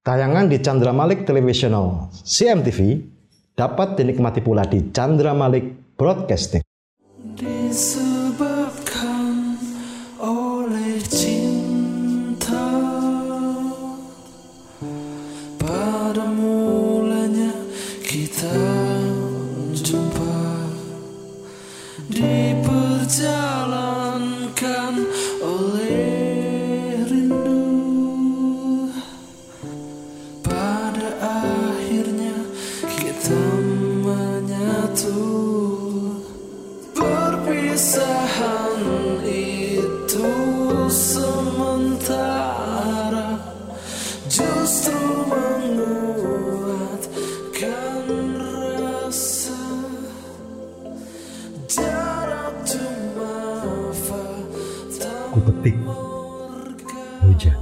Tayangan di Chandra Malik Televisional CMTV dapat dinikmati pula di Chandra Malik Broadcasting. Disebabkan oleh cinta Ku petik hujan.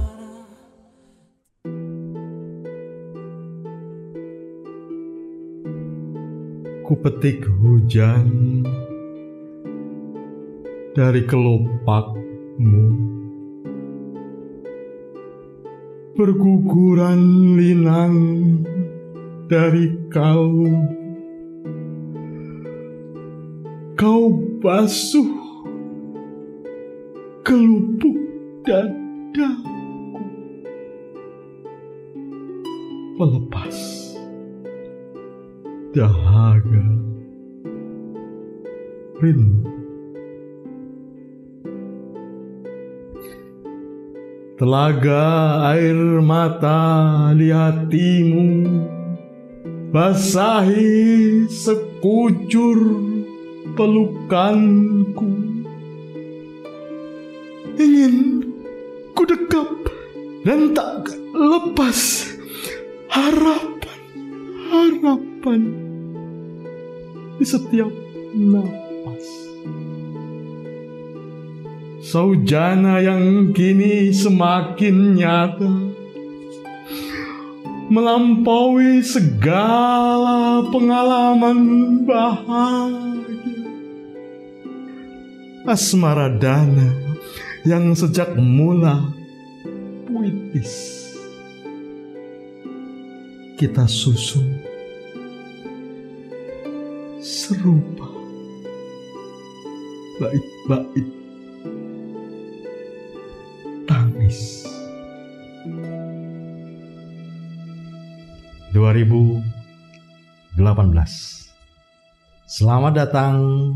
Ku petik hujan dari kelopakmu. Berguguran linang dari kalbu. Kau basuh kelupuk dadaku. Pelepas dahaga rindu. Telaga air mata di hatimu Basahi sekujur pelukanku ingin ku dekap dan tak lepas harapan harapan di setiap napas. Saujana yang kini semakin nyata melampaui segala pengalaman bahagia. Asmara dana yang sejak mula puitis. Kita susun serupa bait-bait tangis. 2018 Selamat datang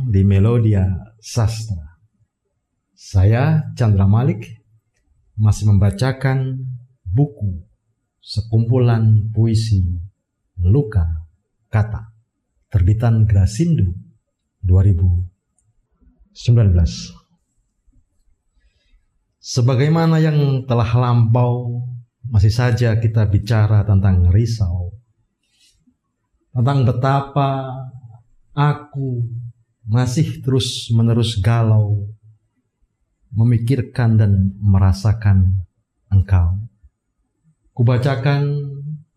di Melodia Sastra. Saya Chandra Malik masih membacakan buku sekumpulan puisi Luka Kata terbitan Grasindo 2019. Sebagaimana yang telah lampau, masih saja kita bicara tentang risau. Tentang betapa aku masih terus-menerus galau memikirkan dan merasakan engkau. Kubacakan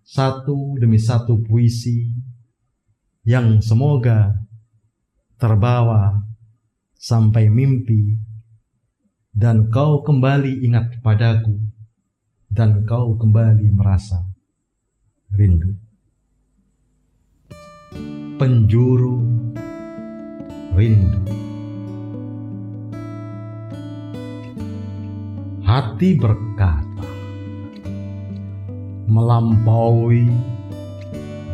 satu demi satu puisi yang semoga terbawa sampai mimpi dan kau kembali ingat kepadaku dan kau kembali merasa rindu. Penjuru rindu. Hati berkata, melampaui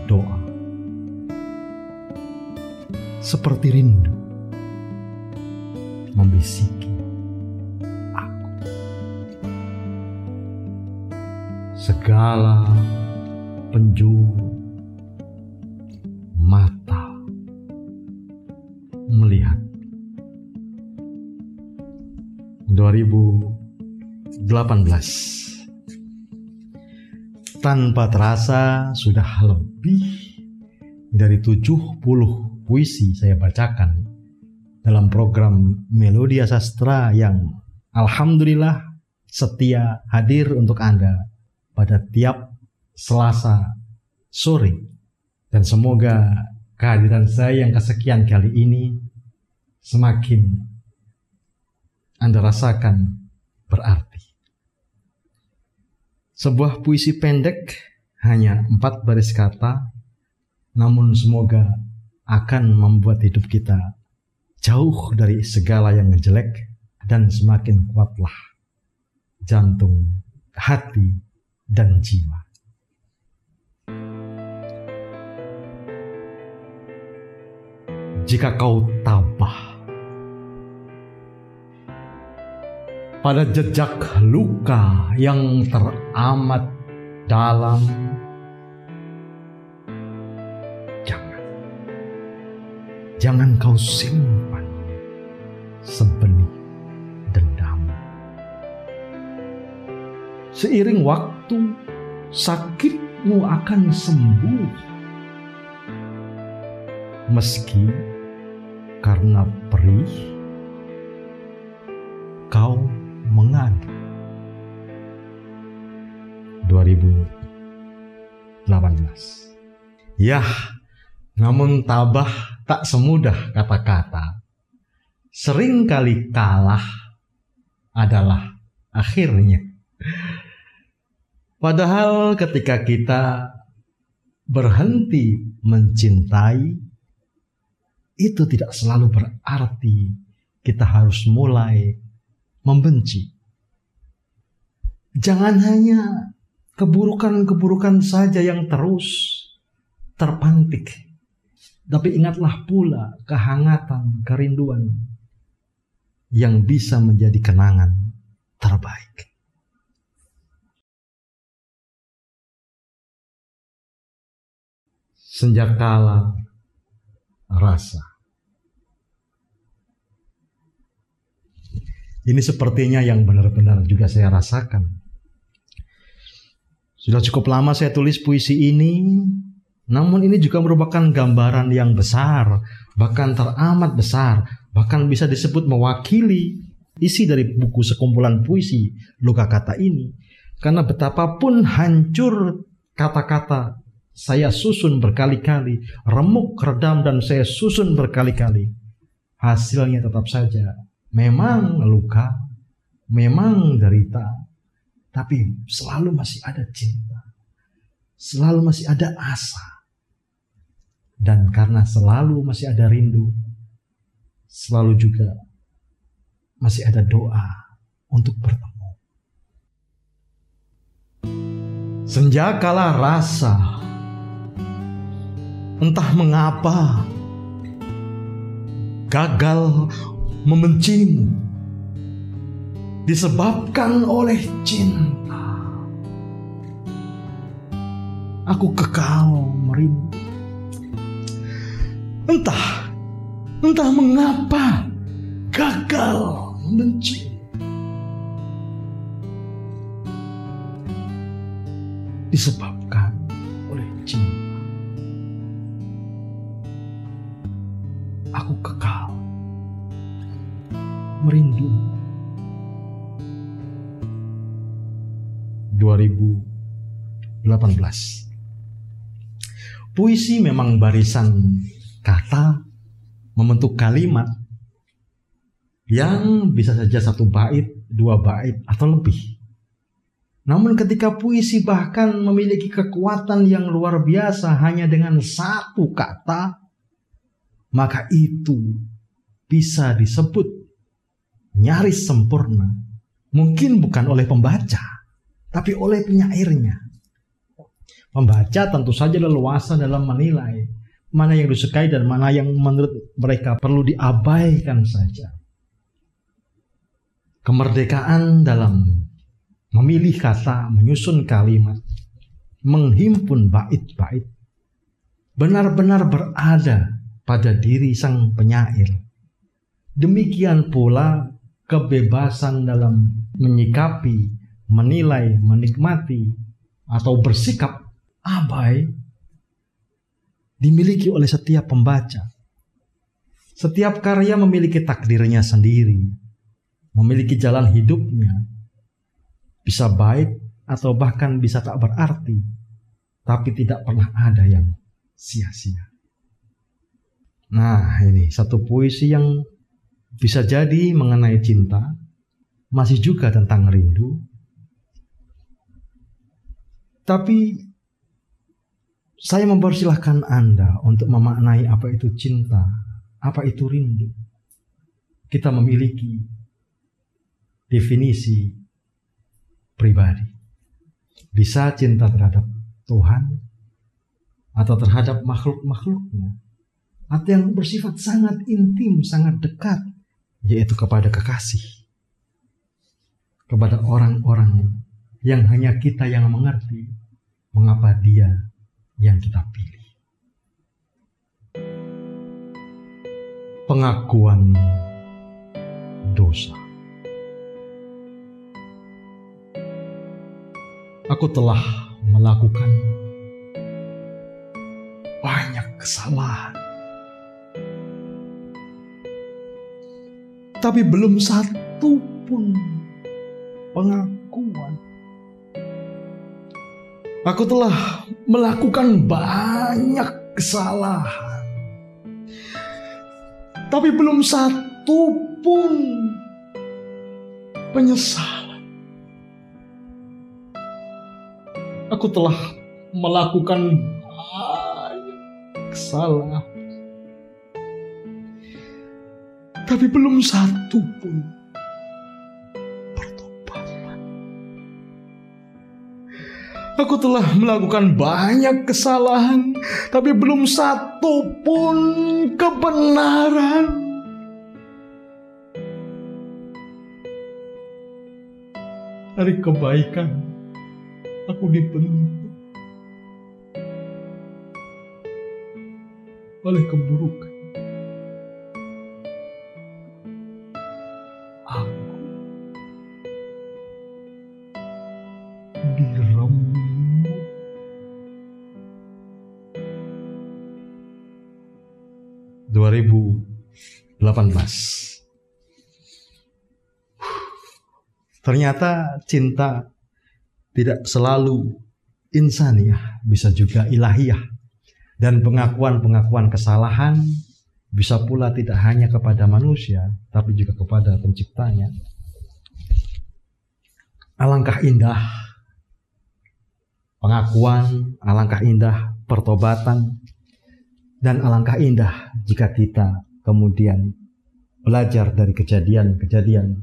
doa, seperti rindu membisiki aku. Segala penjuru mata melihat 2018 Tanpa terasa sudah lebih dari 70 puisi saya bacakan dalam program Melodia Sastra yang Alhamdulillah setia hadir untuk Anda pada tiap Selasa sore dan semoga kehadiran saya yang kesekian kali ini semakin Anda rasakan berarti. Sebuah puisi pendek hanya empat baris kata, namun semoga akan membuat hidup kita jauh dari segala yang jelek dan semakin kuatlah jantung, hati, dan jiwa. Jika kau tabah pada jejak luka yang teramat dalam, jangan, jangan kau simpan sebenih dendam. Seiring waktu, sakitmu akan sembuh. Meski karena perih, kau mengadu. 2018 Yah, namun tabah tak semudah kata-kata. Sering kali kalah adalah akhirnya. Padahal ketika kita berhenti mencintai, itu tidak selalu berarti kita harus mulai membenci. Jangan hanya keburukan-keburukan saja yang terus terpantik. Tapi ingatlah pula kehangatan, kerinduan yang bisa menjadi kenangan terbaik. Senjakala rasa. Ini sepertinya yang benar-benar juga saya rasakan. Sudah cukup lama saya tulis puisi ini, namun ini juga merupakan gambaran yang besar, bahkan teramat besar, bahkan bisa disebut mewakili isi dari buku sekumpulan puisi luka kata ini. Karena betapapun hancur kata-kata saya susun berkali-kali, remuk, redam, dan saya susun berkali-kali. Hasilnya tetap saja memang luka, memang derita, tapi selalu masih ada cinta, selalu masih ada asa, dan karena selalu masih ada rindu, selalu juga masih ada doa untuk bertemu. Senja kala rasa, entah mengapa gagal membencimu disebabkan oleh cinta. Aku kekal merindu. Entah, entah mengapa gagal membenci. Disebabkan oleh cinta. Aku kekal merindu. 2018 Puisi memang barisan kata membentuk kalimat yang bisa saja satu bait, dua bait, atau lebih. Namun ketika puisi bahkan memiliki kekuatan yang luar biasa hanya dengan satu kata, maka itu bisa disebut nyaris sempurna. Mungkin bukan oleh pembaca, tapi oleh penyairnya. Pembaca tentu saja leluasa dalam menilai mana yang disukai dan mana yang menurut mereka perlu diabaikan saja. Kemerdekaan dalam memilih kata, menyusun kalimat, menghimpun bait-bait, benar-benar berada pada diri sang penyair. Demikian pula kebebasan dalam menyikapi, menilai, menikmati, atau bersikap abai dimiliki oleh setiap pembaca. Setiap karya memiliki takdirnya sendiri, memiliki jalan hidupnya, bisa baik atau bahkan bisa tak berarti, tapi tidak pernah ada yang sia-sia. Nah, ini satu puisi yang bisa jadi mengenai cinta, masih juga tentang rindu, Tapi saya mempersilahkan Anda untuk memaknai apa itu cinta, apa itu rindu. Kita memiliki definisi pribadi. Bisa cinta terhadap Tuhan atau terhadap makhluk-makhluknya. Atau yang bersifat sangat intim, sangat dekat, yaitu kepada kekasih. Kepada orang-orang yang hanya kita yang mengerti mengapa dia yang kita pilih. Pengakuan dosa. Aku telah melakukan banyak kesalahan. Tapi belum satu pun pengakuan. Aku telah melakukan banyak kesalahan. Tapi belum satu pun penyesalan. Aku telah melakukan banyak kesalahan. Tapi belum satu pun pertobatan. Aku telah melakukan banyak kesalahan, tapi belum satu pun kebenaran. Dari kebaikan, aku dibentuk. Oleh keburukan, 2018. Ternyata cinta tidak selalu insaniah, bisa juga ilahiyah. Dan pengakuan-pengakuan kesalahan bisa pula tidak hanya kepada manusia, tapi juga kepada penciptanya. Alangkah indah pengakuan, alangkah indah pertobatan, dan alangkah indah jika kita kemudian belajar dari kejadian-kejadian,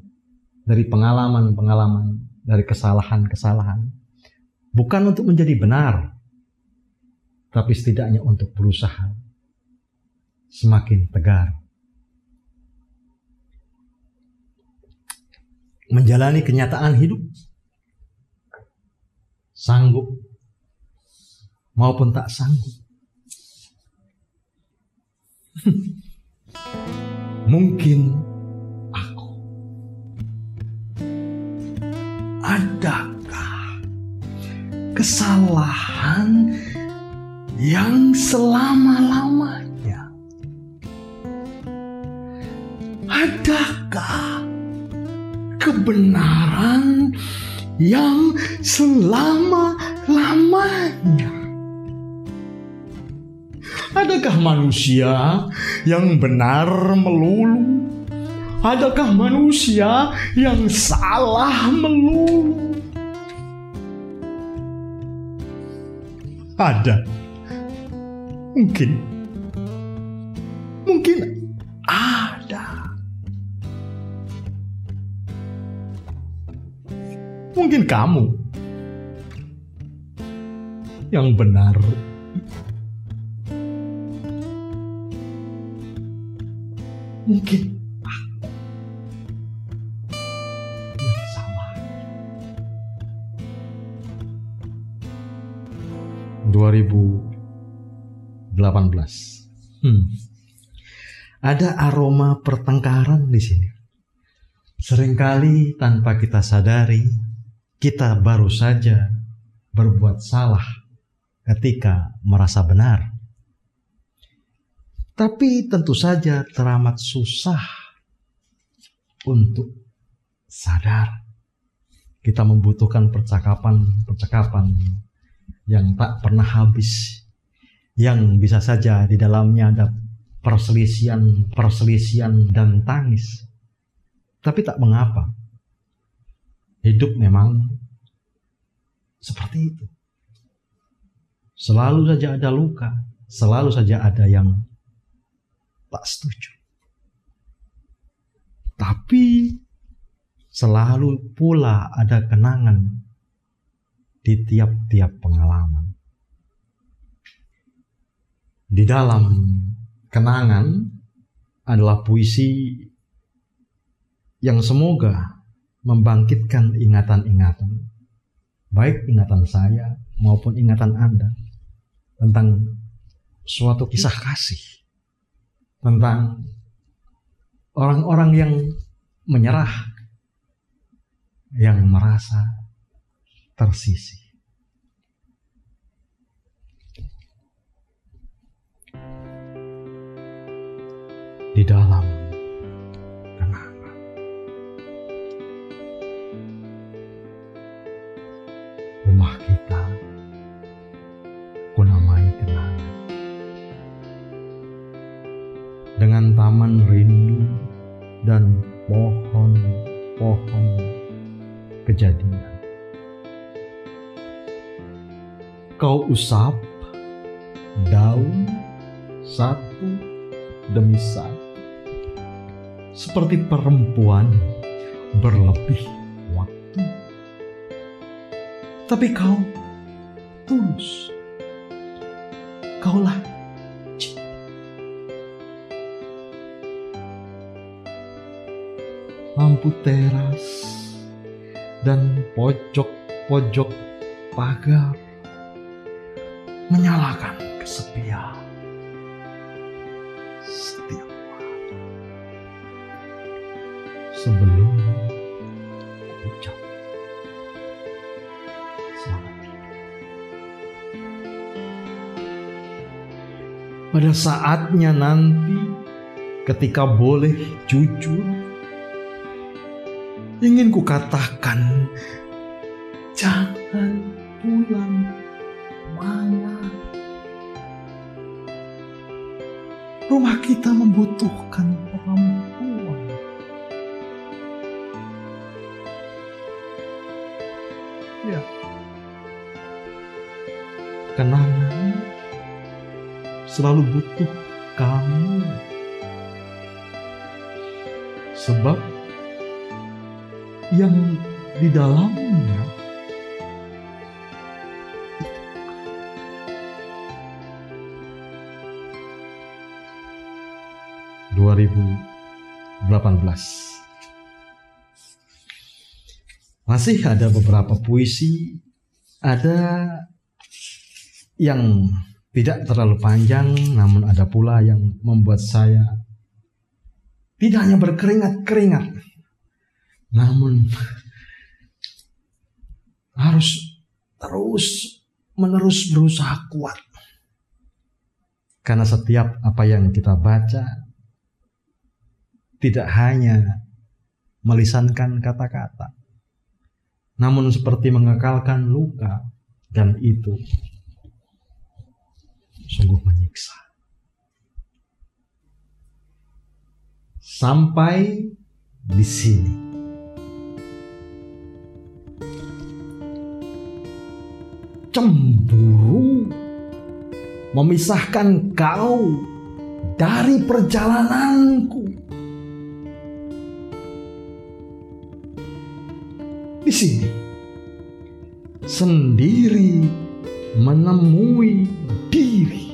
dari pengalaman-pengalaman, dari kesalahan-kesalahan. Bukan untuk menjadi benar, tapi setidaknya untuk berusaha semakin tegar. Menjalani kenyataan hidup, sanggup maupun tak sanggup. Mungkin aku adakah kesalahan yang selama-lamanya? Adakah kebenaran yang selama-lamanya? Adakah manusia yang benar melulu? Adakah manusia yang salah melulu? Ada. Mungkin. Mungkin ada. Mungkin kamu yang benar mungkin yang salah. 2018. Hmm. Ada aroma pertengkaran di sini. Seringkali tanpa kita sadari, kita baru saja berbuat salah ketika merasa benar. Tapi tentu saja teramat susah untuk sadar. Kita membutuhkan percakapan-percakapan yang tak pernah habis. Yang bisa saja di dalamnya ada perselisian, perselisian dan tangis. Tapi tak mengapa. Hidup memang seperti itu. Selalu saja ada luka, selalu saja ada yang tak setuju. Tapi selalu pula ada kenangan di tiap-tiap pengalaman. Di dalam kenangan adalah puisi yang semoga membangkitkan ingatan-ingatan, baik ingatan saya maupun ingatan Anda tentang suatu kisah kasih, tentang orang-orang yang menyerah, yang merasa tersisih. Di dalam Dengan taman rindu dan pohon-pohon kejadian. Kau usap daun satu demi satu. Seperti perempuan berlebih waktu. Tapi kau tulus. Kaulah Lampu teras dan pojok-pojok pagar menyalakan kesepian. Setiap malam sebelum ucap selamat tidur. Pada saatnya nanti ketika boleh jujur ingin kukatakan dalamnya 2018. Masih ada beberapa puisi, ada yang tidak terlalu panjang, namun ada pula yang membuat saya tidak hanya berkeringat-keringat, namun harus terus menerus berusaha kuat. Karena setiap apa yang kita baca tidak hanya melisankan kata-kata, namun seperti mengekalkan luka dan itu sungguh menyiksa. Sampai di sini. Cemburu memisahkan kau dari perjalananku. Di sini sendiri menemui diri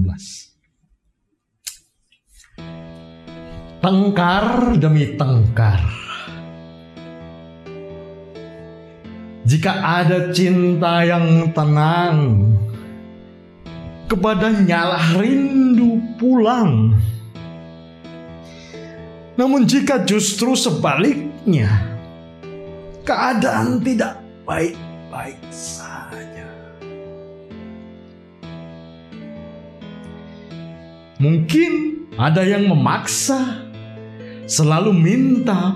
2018 Tengkar demi tengkar. Jika ada cinta yang tenang Kepada nyalah rindu pulang. Namun jika justru sebaliknya keadaan tidak baik-baik saja. Mungkin ada yang memaksa, selalu minta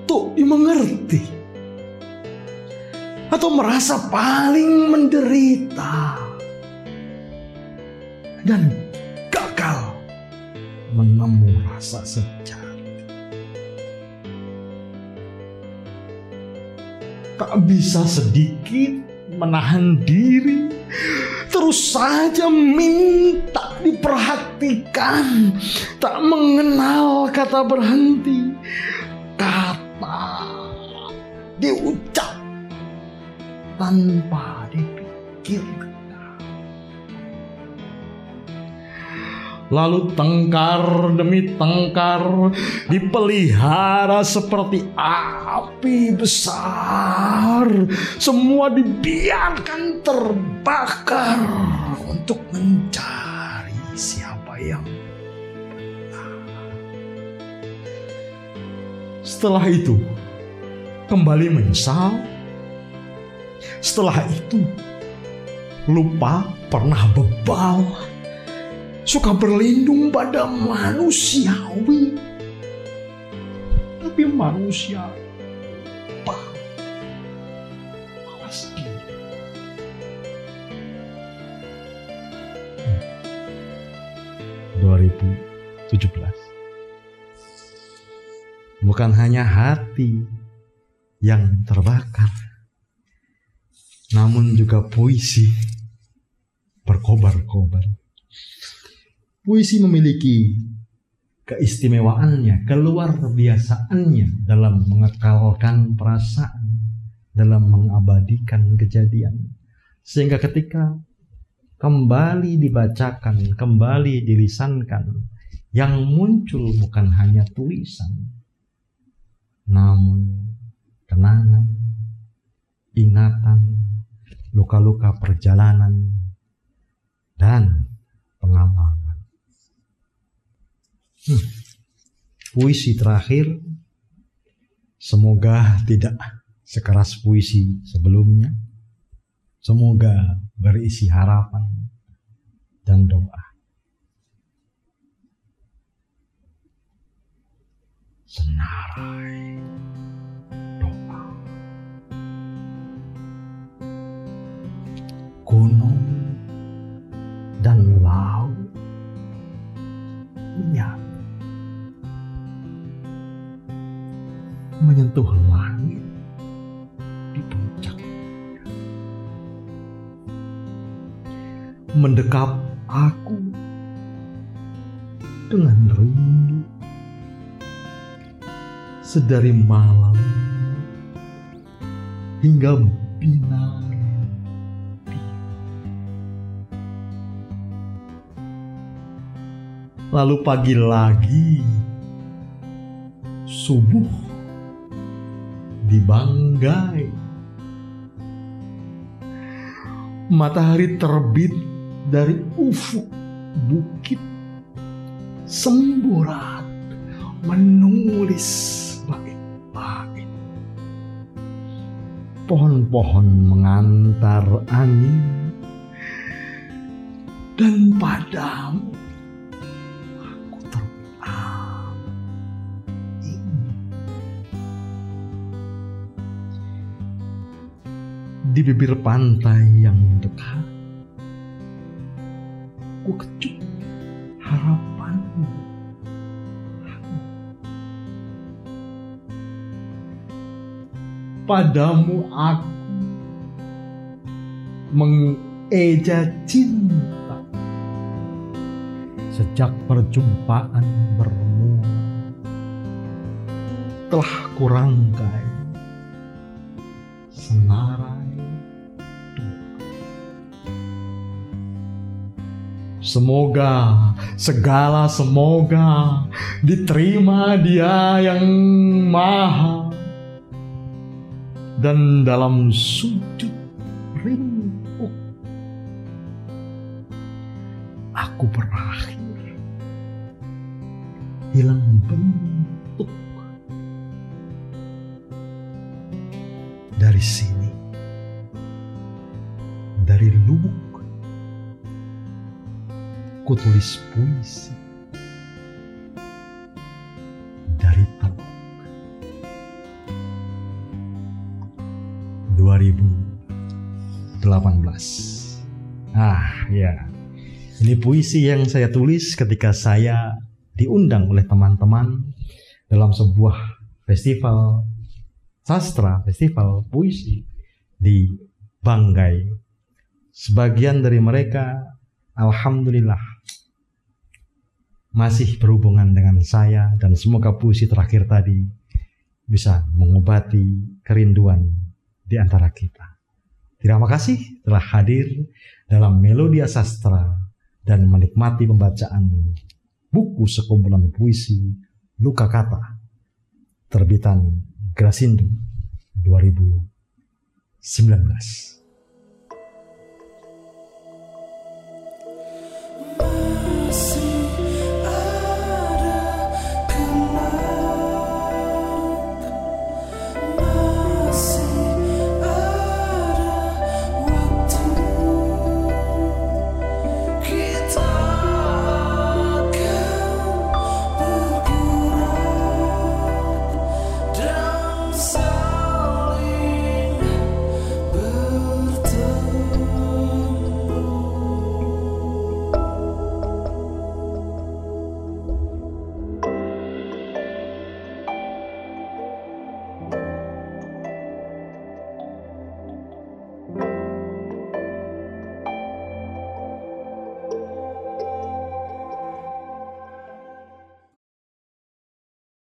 untuk dimengerti, atau merasa paling menderita. Dan gagal menemu rasa sejati. Tak bisa sedikit menahan diri, terus saja minta diperhatikan, tak mengenal kata berhenti, kata diucap tanpa dipikirkan. Lalu tengkar demi tengkar dipelihara seperti api besar. Semua dibiarkan terbakar untuk mencari siapa yang. Setelah itu kembali menyesal. Setelah itu lupa pernah bebal suka berlindung pada manusiawi. Tapi manusia Hmm. 2017 Bukan hanya hati yang terbakar, namun juga puisi berkobar-kobar. Puisi memiliki keistimewaannya, keluar biasaannya dalam mengekalkan perasaan, dalam mengabadikan kejadian. Sehingga ketika kembali dibacakan, kembali dilisankan, yang muncul bukan hanya tulisan, namun kenangan, ingatan, luka-luka perjalanan, dan pengalaman. Hmm. Puisi terakhir semoga tidak sekeras puisi sebelumnya. Semoga berisi harapan dan doa. Senarai doa. Gunung dan laut menyatu. Menyentuh Mendekap aku dengan rindu. Sedari malam hingga binar lalu pagi lagi subuh dibanggai. Matahari terbit dari ufuk bukit semburat menulis bait-bait pohon-pohon mengantar angin dan padamu aku terulang di bibir pantai yang dekat ku kecup harapanmu. Padamu aku mengeja cinta. Sejak perjumpaan bermula telah kurangkai senarai Semoga segala semoga diterima dia yang maha. Dan dalam sujud rindu aku berakhir. Hilang bentuk dari sini, kutulis puisi dari teluk. 2018. Ah, ya. Ini puisi yang saya tulis ketika saya diundang oleh teman-teman dalam sebuah festival sastra, festival puisi di Banggai. Sebagian dari mereka alhamdulillah masih berhubungan dengan saya dan semoga puisi terakhir tadi bisa mengobati kerinduan di antara kita. Terima kasih telah hadir dalam Melodia Sastra dan menikmati pembacaan buku sekumpulan puisi Luka Kata terbitan Grasindo 2019.